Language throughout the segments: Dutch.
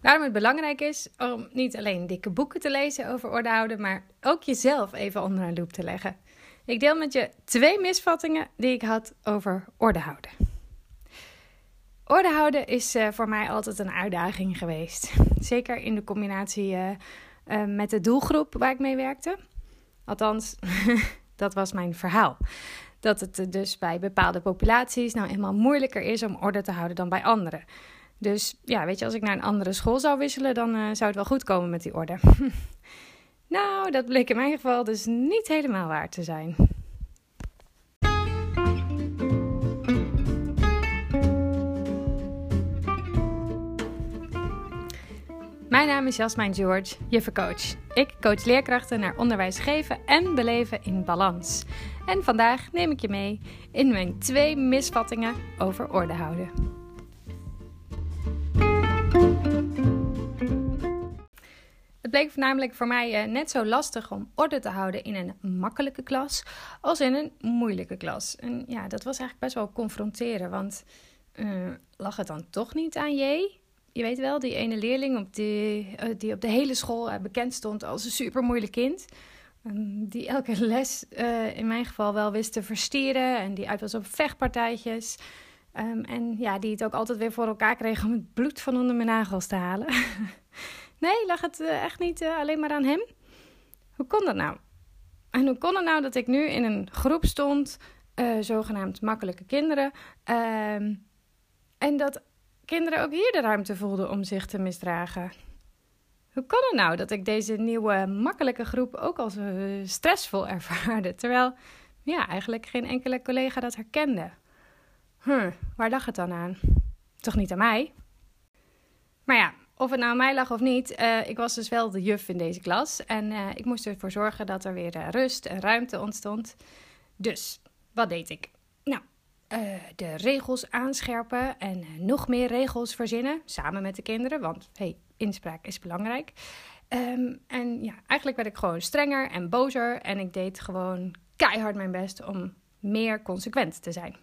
Waarom het belangrijk is om niet alleen dikke boeken te lezen over orde houden, maar ook jezelf even onder een loep te leggen. Ik deel met je twee misvattingen die ik had over orde houden. Orde houden is uh, voor mij altijd een uitdaging geweest. Zeker in de combinatie uh, uh, met de doelgroep waar ik mee werkte. Althans, dat was mijn verhaal. Dat het dus bij bepaalde populaties nou eenmaal moeilijker is om orde te houden dan bij anderen. Dus ja, weet je, als ik naar een andere school zou wisselen, dan uh, zou het wel goed komen met die orde. nou, dat bleek in mijn geval dus niet helemaal waar te zijn. Mijn naam is Jasmijn George, juffencoach. Ik coach leerkrachten naar onderwijs geven en beleven in balans. En vandaag neem ik je mee in mijn twee misvattingen over orde houden. Het bleek namelijk voor mij uh, net zo lastig om orde te houden in een makkelijke klas als in een moeilijke klas. En ja, dat was eigenlijk best wel confronteren, want uh, lag het dan toch niet aan je? Je weet wel, die ene leerling op die, uh, die op de hele school bekend stond als een super moeilijk kind. Um, die elke les in mijn geval wel wist te verstieren en die uit was op vechtpartijtjes. Um, en ja, die het ook altijd weer voor elkaar kreeg om het bloed van onder mijn nagels te halen. nee, lag het uh, echt niet uh, alleen maar aan hem? Hoe kon dat nou? En hoe kon het nou dat ik nu in een groep stond, uh, zogenaamd makkelijke kinderen, ehm, en dat kinderen ook hier de ruimte voelden om zich te misdragen? Hoe kon het nou dat ik deze nieuwe makkelijke groep ook als stressvol ervaarde, terwijl ja, eigenlijk geen enkele collega dat herkende? Hm, waar lag het dan aan? Toch niet aan mij? Maar ja, of het nou aan mij lag of niet, uh, ik was dus wel de juf in deze klas. En uh, ik moest ervoor zorgen dat er weer uh, rust en ruimte ontstond. Dus, wat deed ik? Nou, de regels aanscherpen en nog meer regels verzinnen, samen met de kinderen. Want, hey, inspraak is belangrijk. Um, en ja, eigenlijk werd ik gewoon strenger en bozer. En ik deed gewoon keihard mijn best om meer consequent te zijn.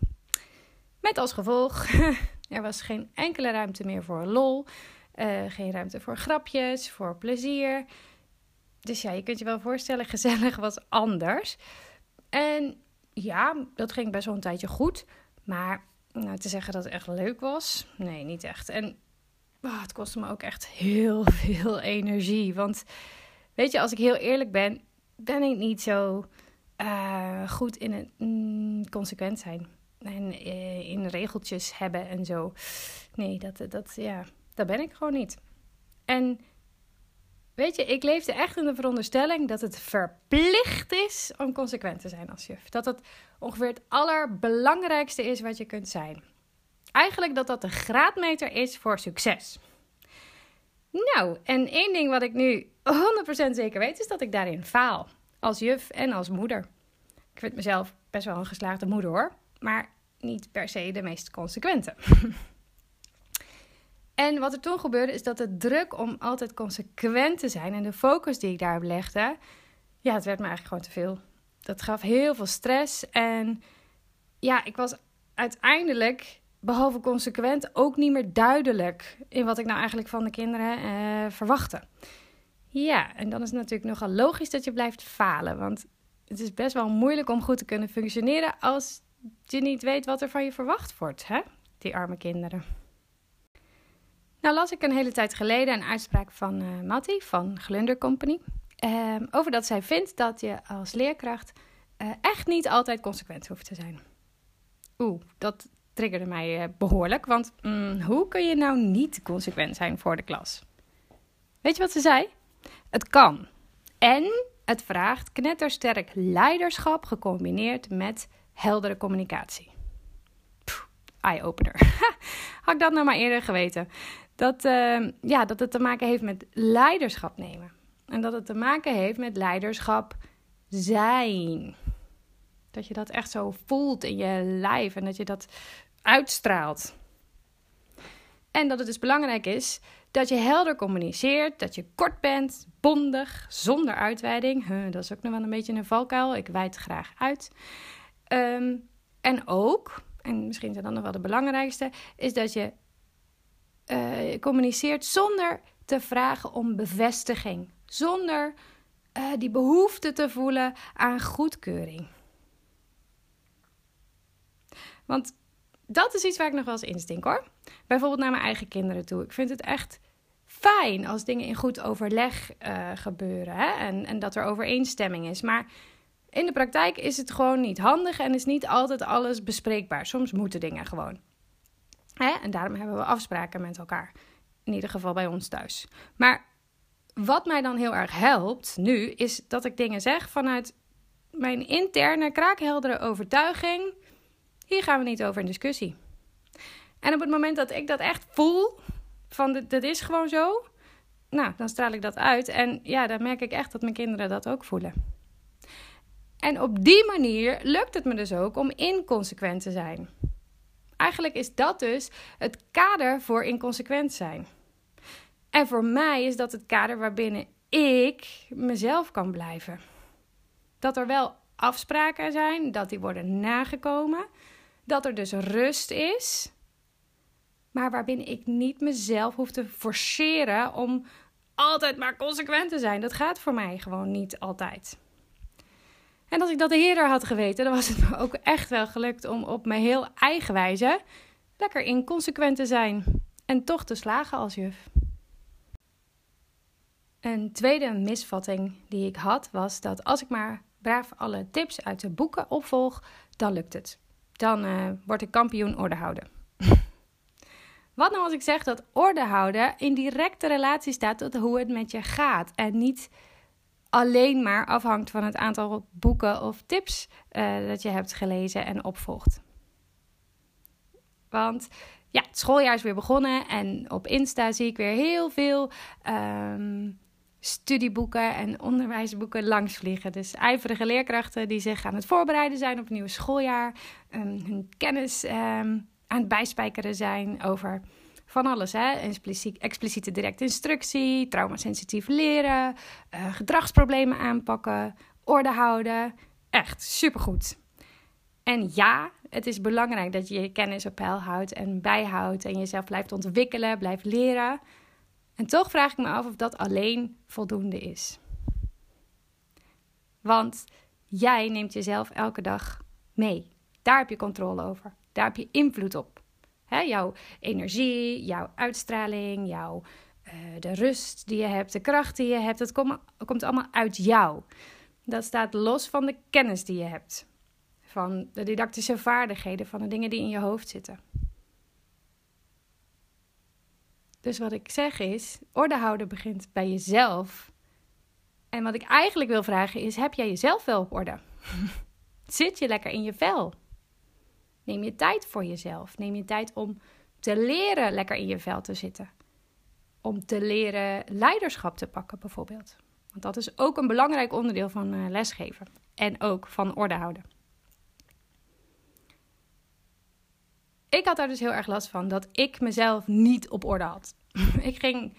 Met als gevolg, er was geen enkele ruimte meer voor lol. Uh, geen ruimte voor grapjes, voor plezier. Dus ja, je kunt je wel voorstellen, gezellig was anders. En ja, dat ging best wel een tijdje goed. Maar nou, te zeggen dat het echt leuk was, nee, niet echt. En oh, het kostte me ook echt heel veel energie. Want weet je, als ik heel eerlijk ben, ben ik niet zo uh, goed in het mm, consequent zijn en uh, in regeltjes hebben en zo. Nee, dat, dat, ja, dat ben ik gewoon niet. En weet je, ik leefde echt in de veronderstelling dat het verplicht is om consequent te zijn als juf. Dat het ongeveer het allerbelangrijkste is wat je kunt zijn. Eigenlijk dat dat de graadmeter is voor succes. Nou, en één ding wat ik nu 100% zeker weet, is dat ik daarin faal. Als juf en als moeder. Ik vind mezelf best wel een geslaagde moeder hoor. Maar niet per se de meest consequente. en wat er toen gebeurde is dat de druk om altijd consequent te zijn en de focus die ik daarop legde, ja, het werd me eigenlijk gewoon te veel. Dat gaf heel veel stress en ja, ik was uiteindelijk, behalve consequent, ook niet meer duidelijk in wat ik nou eigenlijk van de kinderen eh, verwachtte. Ja, en dan is het natuurlijk nogal logisch dat je blijft falen, want het is best wel moeilijk om goed te kunnen functioneren als je niet weet wat er van je verwacht wordt, hè? Die arme kinderen. Nou las ik een hele tijd geleden een uitspraak van uh, Matti van Glunder Company. Uh, over dat zij vindt dat je als leerkracht uh, echt niet altijd consequent hoeft te zijn. Oeh, dat triggerde mij uh, behoorlijk. Want mm, hoe kun je nou niet consequent zijn voor de klas? Weet je wat ze zei? Het kan. En het vraagt knettersterk leiderschap gecombineerd met heldere communicatie. Eye-opener. Had ik dat nou maar eerder geweten. Dat, uh, ja, dat het te maken heeft met leiderschap nemen. En dat het te maken heeft met leiderschap zijn. Dat je dat echt zo voelt in je lijf en dat je dat uitstraalt. En dat het dus belangrijk is dat je helder communiceert, dat je kort bent, bondig, zonder uitweiding. Huh, dat is ook nog wel een beetje een valkuil. Ik wijd graag uit. Um, en ook, en misschien zijn dan nog wel de belangrijkste, is dat je uh, communiceert zonder te vragen om bevestiging. Zonder uh, die behoefte te voelen aan goedkeuring. Want dat is iets waar ik nog wel eens instink hoor. Bijvoorbeeld naar mijn eigen kinderen toe. Ik vind het echt fijn als dingen in goed overleg uh, gebeuren hè? En, en dat er overeenstemming is. Maar in de praktijk is het gewoon niet handig en is niet altijd alles bespreekbaar. Soms moeten dingen gewoon. Hè? En daarom hebben we afspraken met elkaar. In ieder geval bij ons thuis. Maar wat mij dan heel erg helpt nu, is dat ik dingen zeg vanuit mijn interne kraakheldere overtuiging. Hier gaan we niet over in discussie. En op het moment dat ik dat echt voel, van dit is gewoon zo, nou, dan straal ik dat uit. En ja, dan merk ik echt dat mijn kinderen dat ook voelen. En op die manier lukt het me dus ook om inconsequent te zijn. Eigenlijk is dat dus het kader voor inconsequent zijn. En voor mij is dat het kader waarbinnen ik mezelf kan blijven. Dat er wel afspraken zijn, dat die worden nagekomen, dat er dus rust is, maar waarbinnen ik niet mezelf hoef te forceren om altijd maar consequent te zijn. Dat gaat voor mij gewoon niet altijd. En als ik dat eerder had geweten, dan was het me ook echt wel gelukt om op mijn heel eigen wijze lekker inconsequent te zijn en toch te slagen als juf. Een tweede misvatting die ik had was dat als ik maar braaf alle tips uit de boeken opvolg, dan lukt het. Dan uh, word ik kampioen orde houden. Wat nou als ik zeg dat orde houden in directe relatie staat tot hoe het met je gaat en niet alleen maar afhangt van het aantal boeken of tips uh, dat je hebt gelezen en opvolgt. Want ja, het schooljaar is weer begonnen en op Insta zie ik weer heel veel um, studieboeken en onderwijsboeken langsvliegen. Dus ijverige leerkrachten die zich aan het voorbereiden zijn op het nieuwe schooljaar, um, hun kennis um, aan het bijspijkeren zijn over van alles. Hè? Expliciet, expliciete directe instructie, traumasensitief leren, uh, gedragsproblemen aanpakken, orde houden. Echt supergoed. En ja, het is belangrijk dat je je kennis op peil houdt en bijhoudt en jezelf blijft ontwikkelen, blijft leren. En toch vraag ik me af of dat alleen voldoende is. Want jij neemt jezelf elke dag mee. Daar heb je controle over. Daar heb je invloed op. Jouw energie, jouw uitstraling, jouw, uh, de rust die je hebt, de kracht die je hebt, dat komt, komt allemaal uit jou. Dat staat los van de kennis die je hebt. Van de didactische vaardigheden, van de dingen die in je hoofd zitten. Dus wat ik zeg is, orde houden begint bij jezelf. En wat ik eigenlijk wil vragen is, heb jij jezelf wel op orde? Zit je lekker in je vel? Neem je tijd voor jezelf. Neem je tijd om te leren lekker in je vel te zitten. Om te leren leiderschap te pakken, bijvoorbeeld. Want dat is ook een belangrijk onderdeel van uh, lesgeven. En ook van orde houden. Ik had daar dus heel erg last van dat ik mezelf niet op orde had. ik ging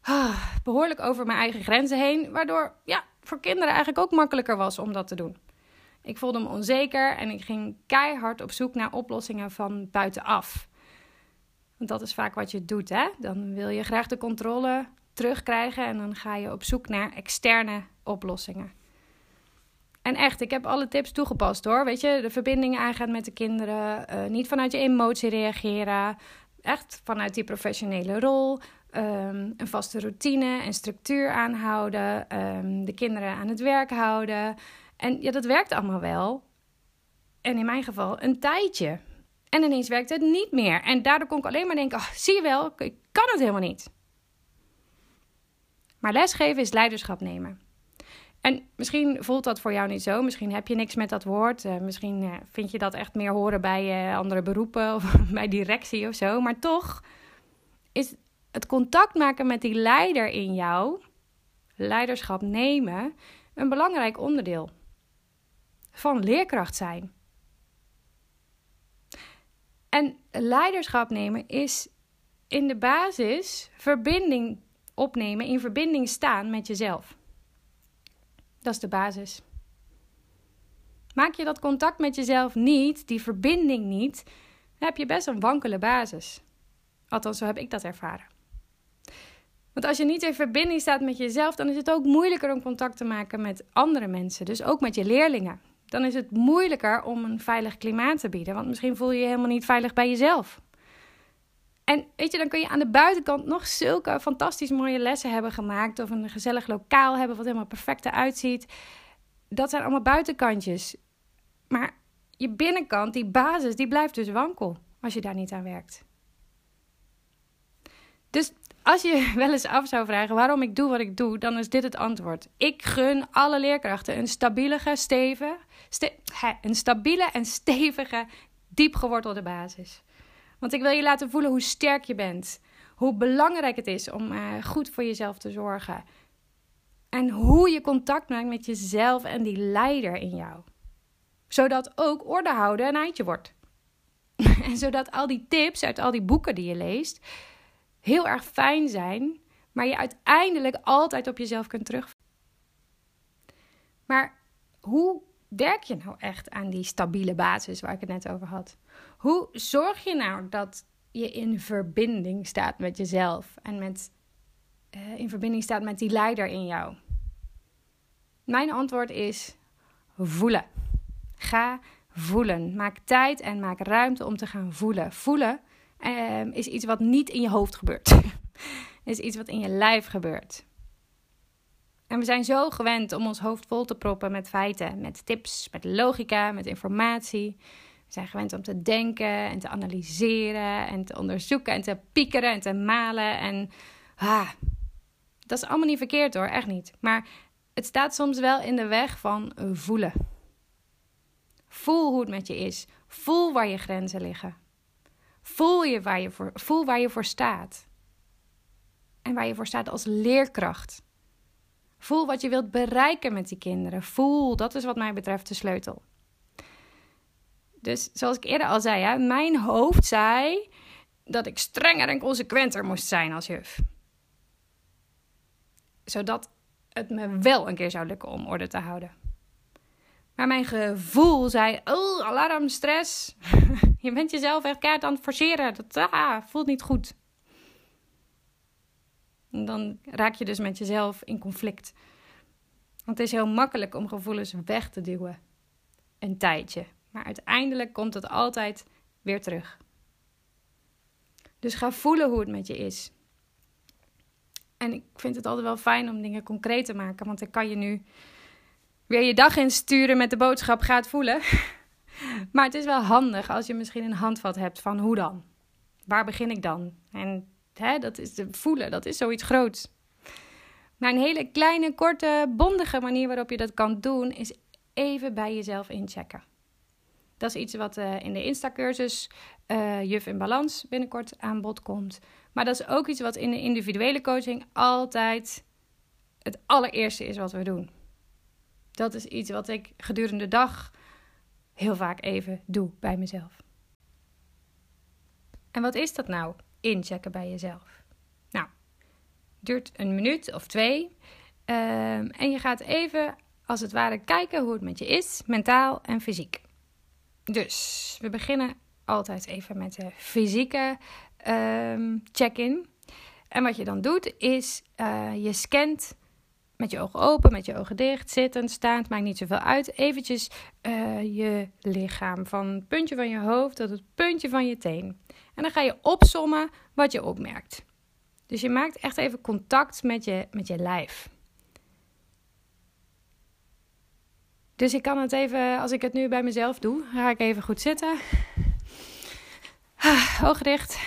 ah, behoorlijk over mijn eigen grenzen heen, waardoor ja, voor kinderen eigenlijk ook makkelijker was om dat te doen. Ik voelde me onzeker en ik ging keihard op zoek naar oplossingen van buitenaf. Want dat is vaak wat je doet, hè? Dan wil je graag de controle terugkrijgen en dan ga je op zoek naar externe oplossingen. En echt, ik heb alle tips toegepast hoor. Weet je, de verbindingen aangaan met de kinderen. Uh, niet vanuit je emotie reageren. Echt vanuit die professionele rol. Um, een vaste routine en structuur aanhouden. Um, de kinderen aan het werk houden. En ja, dat werkt allemaal wel. En in mijn geval een tijdje. En ineens werkte het niet meer. En daardoor kon ik alleen maar denken: oh, zie je wel, ik kan het helemaal niet. Maar lesgeven is leiderschap nemen. En misschien voelt dat voor jou niet zo. Misschien heb je niks met dat woord. Uh, misschien uh, vind je dat echt meer horen bij uh, andere beroepen of bij directie of zo. Maar toch is het contact maken met die leider in jou, leiderschap nemen, een belangrijk onderdeel van leerkracht zijn. En leiderschap nemen is in de basis verbinding opnemen, in verbinding staan met jezelf. Dat is de basis. Maak je dat contact met jezelf niet, die verbinding niet, dan heb je best een wankele basis. Althans, zo heb ik dat ervaren. Want als je niet in verbinding staat met jezelf, dan is het ook moeilijker om contact te maken met andere mensen. Dus ook met je leerlingen. Dan is het moeilijker om een veilig klimaat te bieden. Want misschien voel je je helemaal niet veilig bij jezelf. En weet je, dan kun je aan de buitenkant nog zulke fantastisch mooie lessen hebben gemaakt. Of een gezellig lokaal hebben wat helemaal perfect eruit ziet. Dat zijn allemaal buitenkantjes. Maar je binnenkant, die basis, die blijft dus wankel als je daar niet aan werkt. Dus als je wel eens af zou vragen waarom ik doe wat ik doe, dan is dit het antwoord. Ik gun alle leerkrachten een stabiele, stevige, ste een stabiele en stevige, diepgewortelde basis. Want ik wil je laten voelen hoe sterk je bent. Hoe belangrijk het is om uh, goed voor jezelf te zorgen. En hoe je contact maakt met jezelf en die leider in jou. Zodat ook orde houden een eindje wordt. en zodat al die tips uit al die boeken die je leest heel erg fijn zijn, maar je uiteindelijk altijd op jezelf kunt terug. Maar hoe werk je nou echt aan die stabiele basis waar ik het net over had? Hoe zorg je nou dat je in verbinding staat met jezelf en met, uh, in verbinding staat met die leider in jou? Mijn antwoord is voelen. Ga voelen. Maak tijd en maak ruimte om te gaan voelen. Voelen uh, is iets wat niet in je hoofd gebeurt. is iets wat in je lijf gebeurt. En we zijn zo gewend om ons hoofd vol te proppen met feiten, met tips, met logica, met informatie. We zijn gewend om te denken en te analyseren en te onderzoeken en te piekeren en te malen. En ah, dat is allemaal niet verkeerd hoor, echt niet. Maar het staat soms wel in de weg van voelen. Voel hoe het met je is. Voel waar je grenzen liggen. Voel, je waar je voor, voel waar je voor staat. En waar je voor staat als leerkracht. Voel wat je wilt bereiken met die kinderen. Voel, dat is wat mij betreft de sleutel. Dus zoals ik eerder al zei, hè, mijn hoofd zei dat ik strenger en consequenter moest zijn als juf. Zodat het me wel een keer zou lukken om orde te houden. Maar mijn gevoel zei: Oh, alarm, stress. je bent jezelf echt kaart aan het forceren. Dat ah, voelt niet goed. Dan raak je dus met jezelf in conflict. Want het is heel makkelijk om gevoelens weg te duwen. Een tijdje. Maar uiteindelijk komt het altijd weer terug. Dus ga voelen hoe het met je is. En ik vind het altijd wel fijn om dingen concreet te maken. Want dan kan je nu weer je dag insturen met de boodschap gaat voelen. Maar het is wel handig als je misschien een handvat hebt van hoe dan? Waar begin ik dan? En hè, dat is de voelen, dat is zoiets groots. Maar een hele kleine, korte, bondige manier waarop je dat kan doen, is even bij jezelf inchecken. Dat is iets wat uh, in de Insta-cursus uh, Juf in Balans binnenkort aan bod komt. Maar dat is ook iets wat in de individuele coaching altijd het allereerste is wat we doen. Dat is iets wat ik gedurende de dag heel vaak even doe bij mezelf. En wat is dat nou? Inchecken bij jezelf. Nou, duurt een minuut of twee. Ehm, en je gaat even, als het ware, kijken hoe het met je is, mentaal en fysiek. Dus we beginnen altijd even met de fysieke ehm, check-in. En wat je dan doet, is uh, je scant met je ogen open, met je ogen dicht, zittend, staand, maakt niet zoveel uit. Eventjes uh, je lichaam van het puntje van je hoofd tot het puntje van je teen. En dan ga je opsommen wat je opmerkt. Dus je maakt echt even contact met je, met je lijf. Dus ik kan het even, als ik het nu bij mezelf doe, ga ik even goed zitten. Ah, ogen dicht.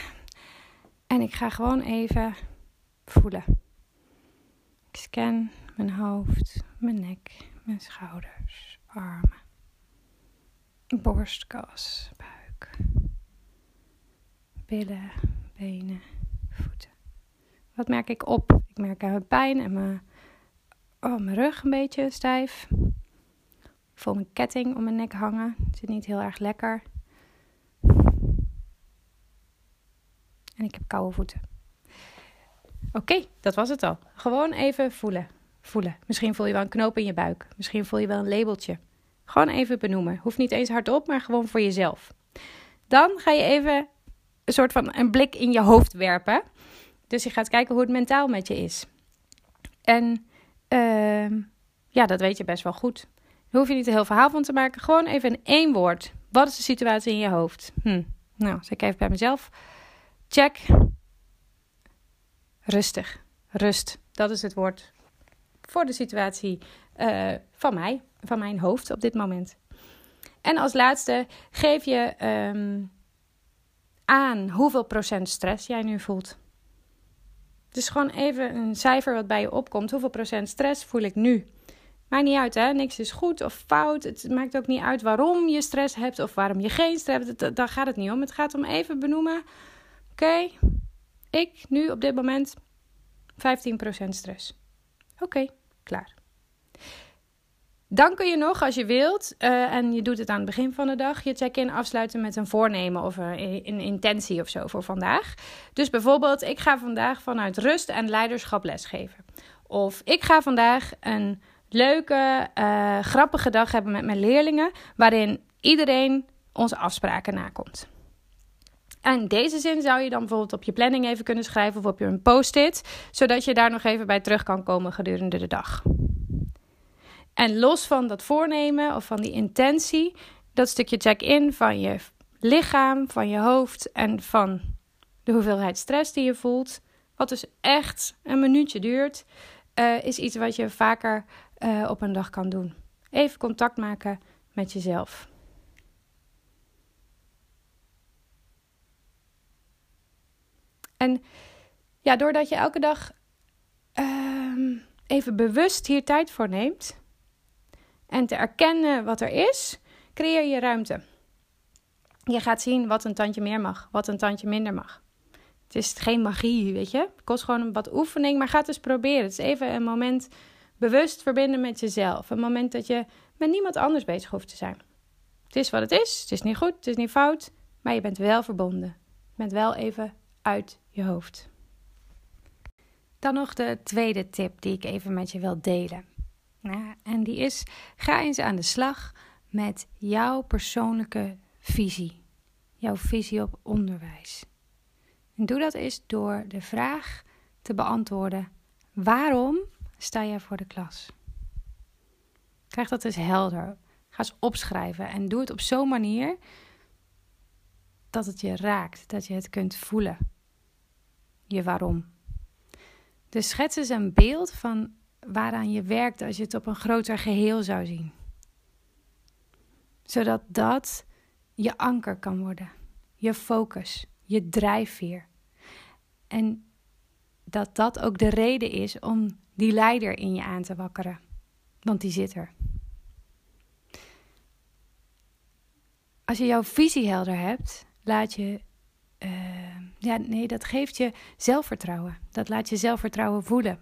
En ik ga gewoon even voelen. Ik scan mijn hoofd, mijn nek, mijn schouders, armen, borstkas, buik, billen, benen, voeten. Wat merk ik op? Ik merk aan mijn pijn en mijn, oh, mijn rug een beetje stijf. Ik voel mijn ketting om mijn nek hangen. Het zit niet heel erg lekker. En ik heb koude voeten. Oké, dat was het al. Gewoon even voelen voelen. Misschien voel je wel een knoop in je buik. Misschien voel je wel een labeltje. Gewoon even benoemen. Hoeft niet eens hardop, maar gewoon voor jezelf. Dan ga je even een soort van een blik in je hoofd werpen. Dus je gaat kijken hoe het mentaal met je is. En uh, ja, dat weet je best wel goed. Hoef je niet een heel verhaal van te maken. Gewoon even in één woord. Wat is de situatie in je hoofd? Hm. Nou, zeg ik even bij mezelf. Check. Rustig. Rust. Dat is het woord voor de situatie uh, van mij, van mijn hoofd op dit moment. En als laatste geef je um, aan hoeveel procent stress jij nu voelt. Dus gewoon even een cijfer wat bij je opkomt. Hoeveel procent stress voel ik nu? Maakt niet uit, hè? Niks is goed of fout. Het maakt ook niet uit waarom je stress hebt of waarom je geen stress hebt. Daar gaat het niet om. Het gaat om even benoemen. Oké, ik nu op dit moment 15% stress. Oké, klaar. Dan kun je nog, als je wilt, uh, en je doet het aan het begin van de dag, je check-in afsluiten met een voornemen of een, intentie of zo voor vandaag. Dus bijvoorbeeld, ik ga vandaag vanuit rust en leiderschap lesgeven. Of ik ga vandaag een leuke, uh, grappige dag hebben met mijn leerlingen, waarin iedereen onze afspraken nakomt. En deze zin zou je dan bijvoorbeeld op je planning even kunnen schrijven of op je post-it, zodat je daar nog even bij terug kan komen gedurende de dag. En los van dat voornemen of van die intentie, dat stukje check-in van je lichaam, van je hoofd en van de hoeveelheid stress die je voelt, wat dus echt een minuutje duurt, uh, is iets wat je vaker uh, op een dag kan doen. Even contact maken met jezelf. En ja, doordat je elke dag uh, even bewust hier tijd voor neemt en te erkennen wat er is, creëer je ruimte. Je gaat zien wat een tandje meer mag, wat een tandje minder mag. Het is geen magie, weet je. Het kost gewoon wat oefening, maar ga het eens proberen. Het is even een moment bewust verbinden met jezelf. Een moment dat je met niemand anders bezig hoeft te zijn. Het is wat het is. Het is niet goed, het is niet fout, maar je bent wel verbonden. Je bent wel even uit je hoofd. Dan nog de tweede tip die ik even met je wil delen. En die is: ga eens aan de slag met jouw persoonlijke visie. Jouw visie op onderwijs. En doe dat eens door de vraag te beantwoorden: waarom sta jij voor de klas? Krijg dat eens helder. Ga eens opschrijven en doe het op zo'n manier dat het je raakt, dat je het kunt voelen. Je waarom. Dus schets eens een beeld van waaraan je werkt als je het op een groter geheel zou zien. Zodat dat je anker kan worden, je focus, je drijfveer. En dat dat ook de reden is om die leider in je aan te wakkeren. Want die zit er. Als je jouw visie helder hebt, laat je. Uh, ja, nee, dat geeft je zelfvertrouwen. Dat laat je zelfvertrouwen voelen.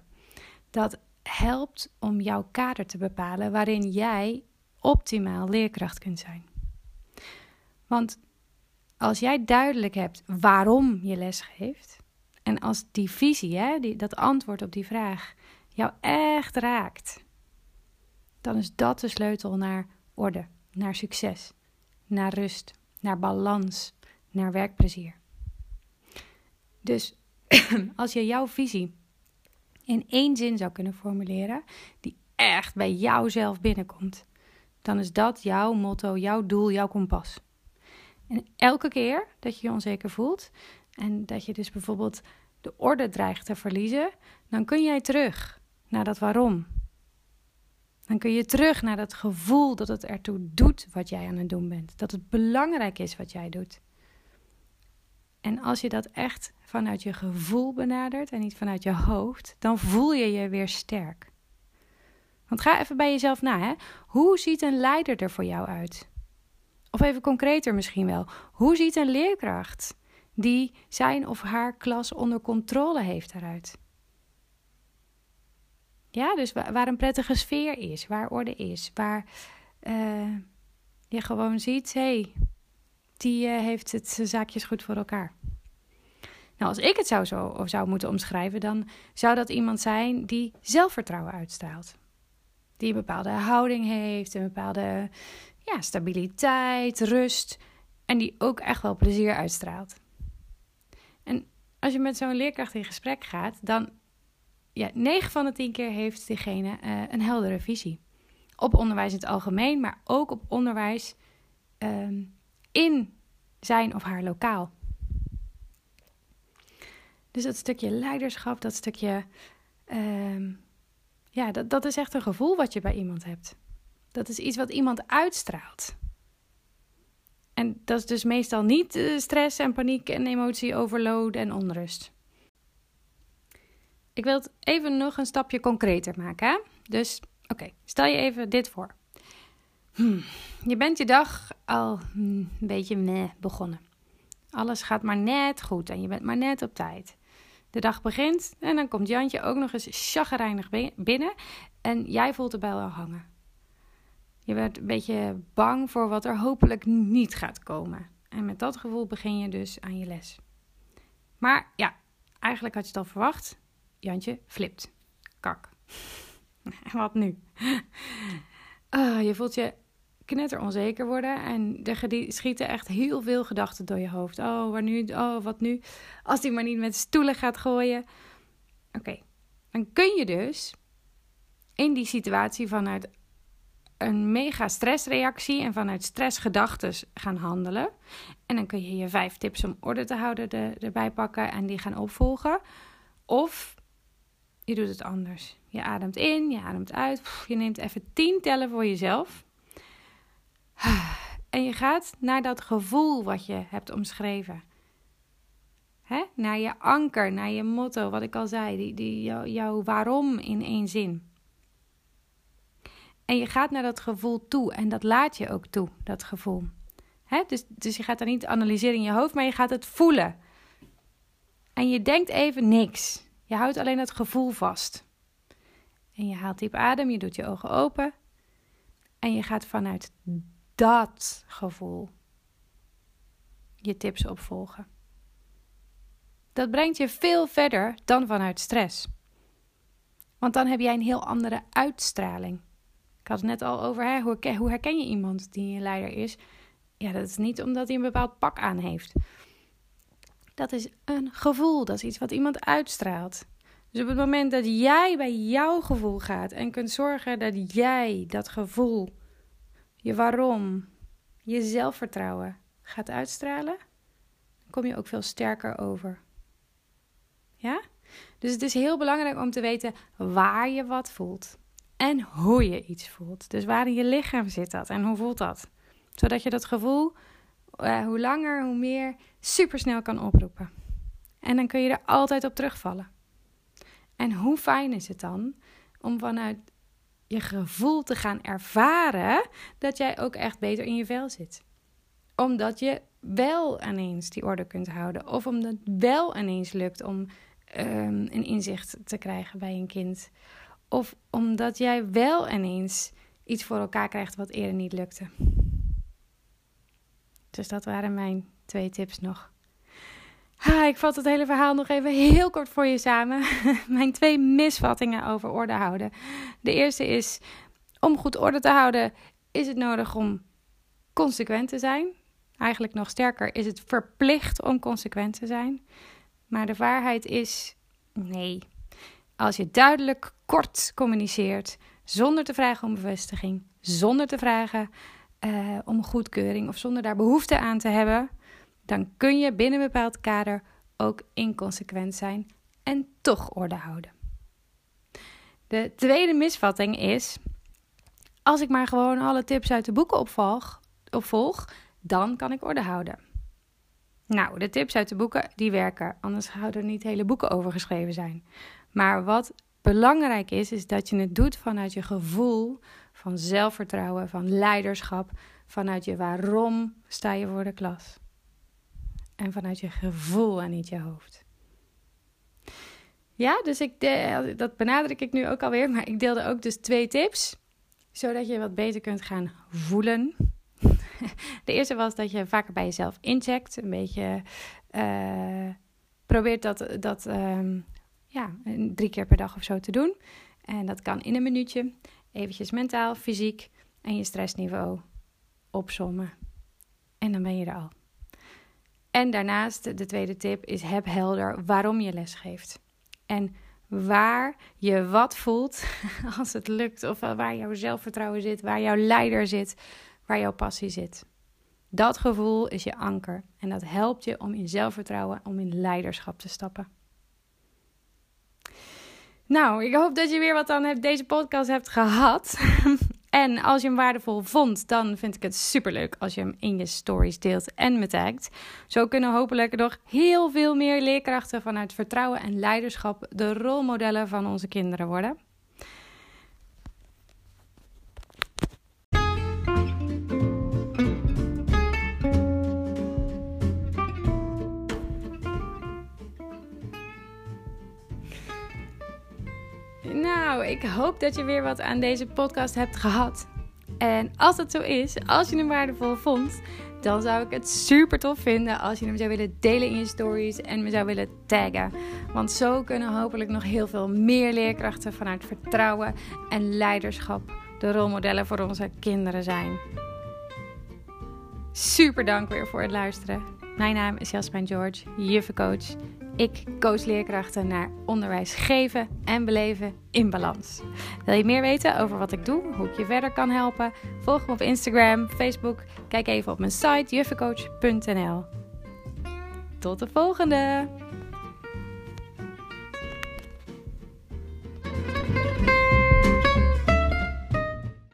Dat helpt om jouw kader te bepalen waarin jij optimaal leerkracht kunt zijn. Want als jij duidelijk hebt waarom je les geeft, en als die visie, hè, die, dat antwoord op die vraag, jou echt raakt, dan is dat de sleutel naar orde, naar succes, naar rust, naar balans, naar werkplezier. Dus als je jouw visie in één zin zou kunnen formuleren, die echt bij jouzelf binnenkomt, dan is dat jouw motto, jouw doel, jouw kompas. En elke keer dat je je onzeker voelt en dat je dus bijvoorbeeld de orde dreigt te verliezen, dan kun jij terug naar dat waarom. Dan kun je terug naar dat gevoel dat het ertoe doet wat jij aan het doen bent. Dat het belangrijk is wat jij doet. En als je dat echt vanuit je gevoel benadert en niet vanuit je hoofd, dan voel je je weer sterk. Want ga even bij jezelf na. Hè? Hoe ziet een leider er voor jou uit? Of even concreter misschien wel. Hoe ziet een leerkracht die zijn of haar klas onder controle heeft eruit? Ja, dus waar een prettige sfeer is, waar orde is, waar uh, je gewoon ziet, hé, hey, die uh, heeft het zaakjes goed voor elkaar. Nou, als ik het zou zo zou moeten omschrijven, dan zou dat iemand zijn die zelfvertrouwen uitstraalt. Die een bepaalde houding heeft, een bepaalde ja, stabiliteit, rust. En die ook echt wel plezier uitstraalt. En als je met zo'n leerkracht in gesprek gaat, dan ja, 9 van de 10 keer heeft diegene uh, een heldere visie. Op onderwijs in het algemeen, maar ook op onderwijs uh, in zijn of haar lokaal. Dus dat stukje leiderschap, dat stukje. Uh, ja, dat, dat is echt een gevoel wat je bij iemand hebt. Dat is iets wat iemand uitstraalt. En dat is dus meestal niet uh, stress en paniek en emotie, overload en onrust. Ik wil het even nog een stapje concreter maken. Hè? Dus oké, stel je even dit voor. Hmm, je bent je dag al een beetje meh begonnen. Alles gaat maar net goed en je bent maar net op tijd. De dag begint en dan komt Jantje ook nog eens chagrijnig binnen en jij voelt de bel al hangen. Je bent een beetje bang voor wat er hopelijk niet gaat komen. En met dat gevoel begin je dus aan je les. Maar ja, eigenlijk had je het al verwacht. Jantje flipt. Kak. En wat nu? Uh, je voelt je knetter onzeker worden en er schieten echt heel veel gedachten door je hoofd. Oh, waar nu? Oh, wat nu? Als die maar niet met stoelen gaat gooien. Oké, dan kun je dus in die situatie vanuit een mega stressreactie en vanuit stressgedachten gaan handelen. En dan kun je je vijf tips om orde te houden erbij pakken en die gaan opvolgen. Of je doet het anders. Je ademt in, je ademt uit. Je neemt even tien tellen voor jezelf. En je gaat naar dat gevoel wat je hebt omschreven. Hè? Naar je anker, naar je motto, wat ik al zei. Die, die, jouw waarom in één zin. En je gaat naar dat gevoel toe en dat laat je ook toe, dat gevoel. Hè? Dus, dus je gaat dan niet analyseren in je hoofd, maar je gaat het voelen. En je denkt even niks. Je houdt alleen het gevoel vast. En je haalt diep adem, je doet je ogen open. En je gaat vanuit dat gevoel je tips opvolgen. Dat brengt je veel verder dan vanuit stress. Want dan heb jij een heel andere uitstraling. Ik had het net al over hoe herken je iemand die een leider is. Ja, dat is niet omdat hij een bepaald pak aan heeft. Dat is een gevoel, dat is iets wat iemand uitstraalt. Dus op het moment dat jij bij jouw gevoel gaat en kunt zorgen dat jij dat gevoel, je waarom, je zelfvertrouwen gaat uitstralen, dan kom je ook veel sterker over. Ja? Dus het is heel belangrijk om te weten waar je wat voelt en hoe je iets voelt. Dus waar in je lichaam zit dat en hoe voelt dat? Zodat je dat gevoel, uh, hoe langer, hoe meer, supersnel kan oproepen. En dan kun je er altijd op terugvallen. En hoe fijn is het dan om vanuit je gevoel te gaan ervaren dat jij ook echt beter in je vel zit? Omdat je wel ineens die orde kunt houden. Of omdat het wel ineens lukt om um, een inzicht te krijgen bij een kind. Of omdat jij wel ineens iets voor elkaar krijgt wat eerder niet lukte. Dus dat waren mijn twee tips nog. Ha, ik vat het hele verhaal nog even heel kort voor je samen. Mijn twee misvattingen over orde houden. De eerste is: om goed orde te houden, is het nodig om consequent te zijn. Eigenlijk nog sterker, is het verplicht om consequent te zijn. Maar de waarheid is: nee. Als je duidelijk kort communiceert, zonder te vragen om bevestiging, zonder te vragen uh, om goedkeuring of zonder daar behoefte aan te hebben, dan kun je binnen een bepaald kader ook inconsequent zijn en toch orde houden. De tweede misvatting is: als ik maar gewoon alle tips uit de boeken opvolg, opvolg dan kan ik orde houden. Nou, de tips uit de boeken die werken, anders zouden er niet hele boeken over geschreven zijn. Maar wat belangrijk is, is dat je het doet vanuit je gevoel van zelfvertrouwen, van leiderschap, vanuit je waarom sta je voor de klas en vanuit je gevoel en niet je hoofd. Ja, dus ik dat benadruk ik nu ook alweer, maar ik deelde ook dus twee tips, zodat je wat beter kunt gaan voelen. De eerste was dat je vaker bij jezelf incheckt, een beetje uh, probeert dat, dat ehm, ja, drie keer per dag of zo te doen. En dat kan in een minuutje, eventjes mentaal, fysiek en je stressniveau opzommen. En dan ben je er al. En daarnaast, de tweede tip is: heb helder waarom je les geeft. En waar je wat voelt als het lukt, of waar jouw zelfvertrouwen zit, waar jouw leider zit, waar jouw passie zit. Dat gevoel is je anker en dat helpt je om in zelfvertrouwen, om in leiderschap te stappen. Nou, ik hoop dat je weer wat aan deze podcast hebt gehad. en als je hem waardevol vond, dan vind ik het superleuk als je hem in je stories deelt en me tagt. Zo kunnen hopelijk nog heel veel meer leerkrachten vanuit vertrouwen en leiderschap de rolmodellen van onze kinderen worden. Nou, ik hoop dat je weer wat aan deze podcast hebt gehad. En als dat zo is, als je hem waardevol vond, dan zou ik het super tof vinden als je hem zou willen delen in je stories en me zou willen taggen. Want zo kunnen hopelijk nog heel veel meer leerkrachten vanuit vertrouwen en leiderschap de rolmodellen voor onze kinderen zijn. Super dank weer voor het luisteren. Mijn naam is Jasmijn George, juffencoach. Ik coach leerkrachten naar onderwijs geven en beleven in balans. Wil je meer weten over wat ik doe, hoe ik je verder kan helpen? Volg me op Instagram, Facebook. Kijk even op mijn site juffencoach.nl. Tot de volgende!